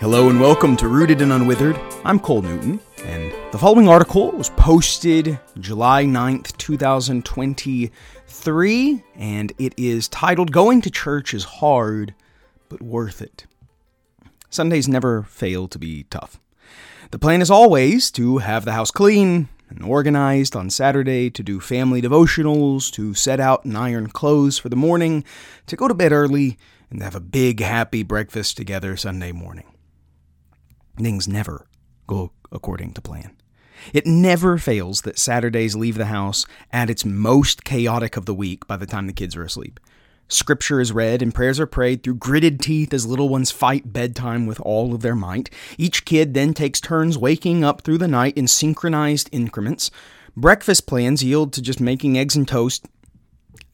Hello and welcome to Rooted and Unwithered. I'm Cole Newton, and the following article was posted July 9th, 2023, and it is titled Going to Church is Hard, but Worth It. Sundays never fail to be tough. The plan is always to have the house clean and organized on Saturday, to do family devotionals, to set out and iron clothes for the morning, to go to bed early, and have a big happy breakfast together Sunday morning. Things never go according to plan. It never fails that Saturdays leave the house at its most chaotic of the week by the time the kids are asleep. Scripture is read and prayers are prayed through gritted teeth as little ones fight bedtime with all of their might. Each kid then takes turns waking up through the night in synchronized increments. Breakfast plans yield to just making eggs and toast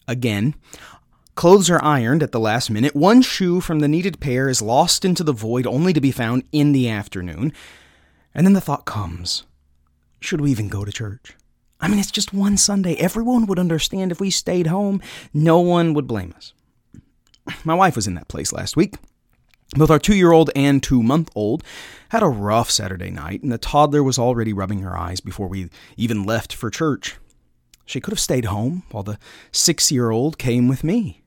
again. Clothes are ironed at the last minute. One shoe from the needed pair is lost into the void only to be found in the afternoon. And then the thought comes should we even go to church? I mean, it's just one Sunday. Everyone would understand if we stayed home. No one would blame us. My wife was in that place last week. Both our two year old and two month old had a rough Saturday night, and the toddler was already rubbing her eyes before we even left for church. She could have stayed home while the six year old came with me.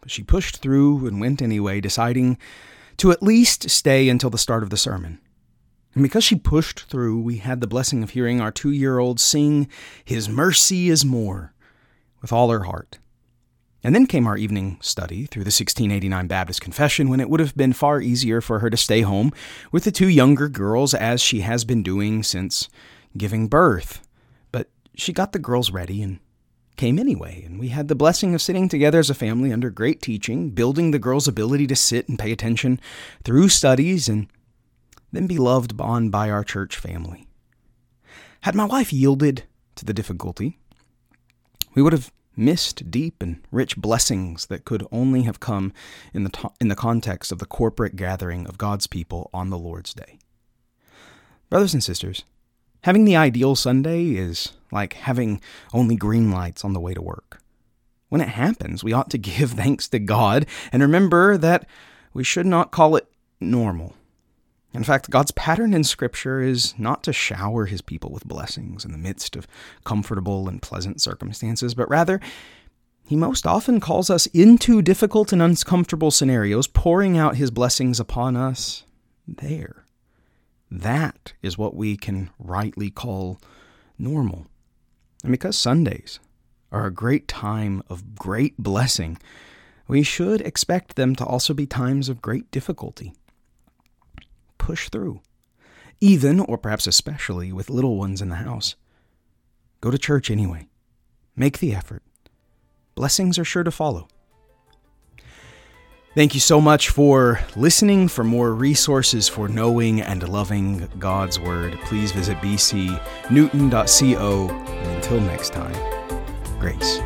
But she pushed through and went anyway, deciding to at least stay until the start of the sermon. And because she pushed through, we had the blessing of hearing our two year old sing, His mercy is more, with all her heart. And then came our evening study through the 1689 Baptist Confession when it would have been far easier for her to stay home with the two younger girls as she has been doing since giving birth. But she got the girls ready and came anyway, and we had the blessing of sitting together as a family under great teaching, building the girls' ability to sit and pay attention through studies and then be loved on by our church family. Had my wife yielded to the difficulty, we would have missed deep and rich blessings that could only have come in the, to- in the context of the corporate gathering of God's people on the Lord's Day. Brothers and sisters, having the ideal Sunday is like having only green lights on the way to work. When it happens, we ought to give thanks to God and remember that we should not call it normal. In fact, God's pattern in Scripture is not to shower his people with blessings in the midst of comfortable and pleasant circumstances, but rather, he most often calls us into difficult and uncomfortable scenarios, pouring out his blessings upon us there. That is what we can rightly call normal. And because Sundays are a great time of great blessing, we should expect them to also be times of great difficulty push through, even or perhaps especially with little ones in the house. Go to church anyway. Make the effort. Blessings are sure to follow. Thank you so much for listening. For more resources for knowing and loving God's Word, please visit bcnewton.co. And until next time, grace.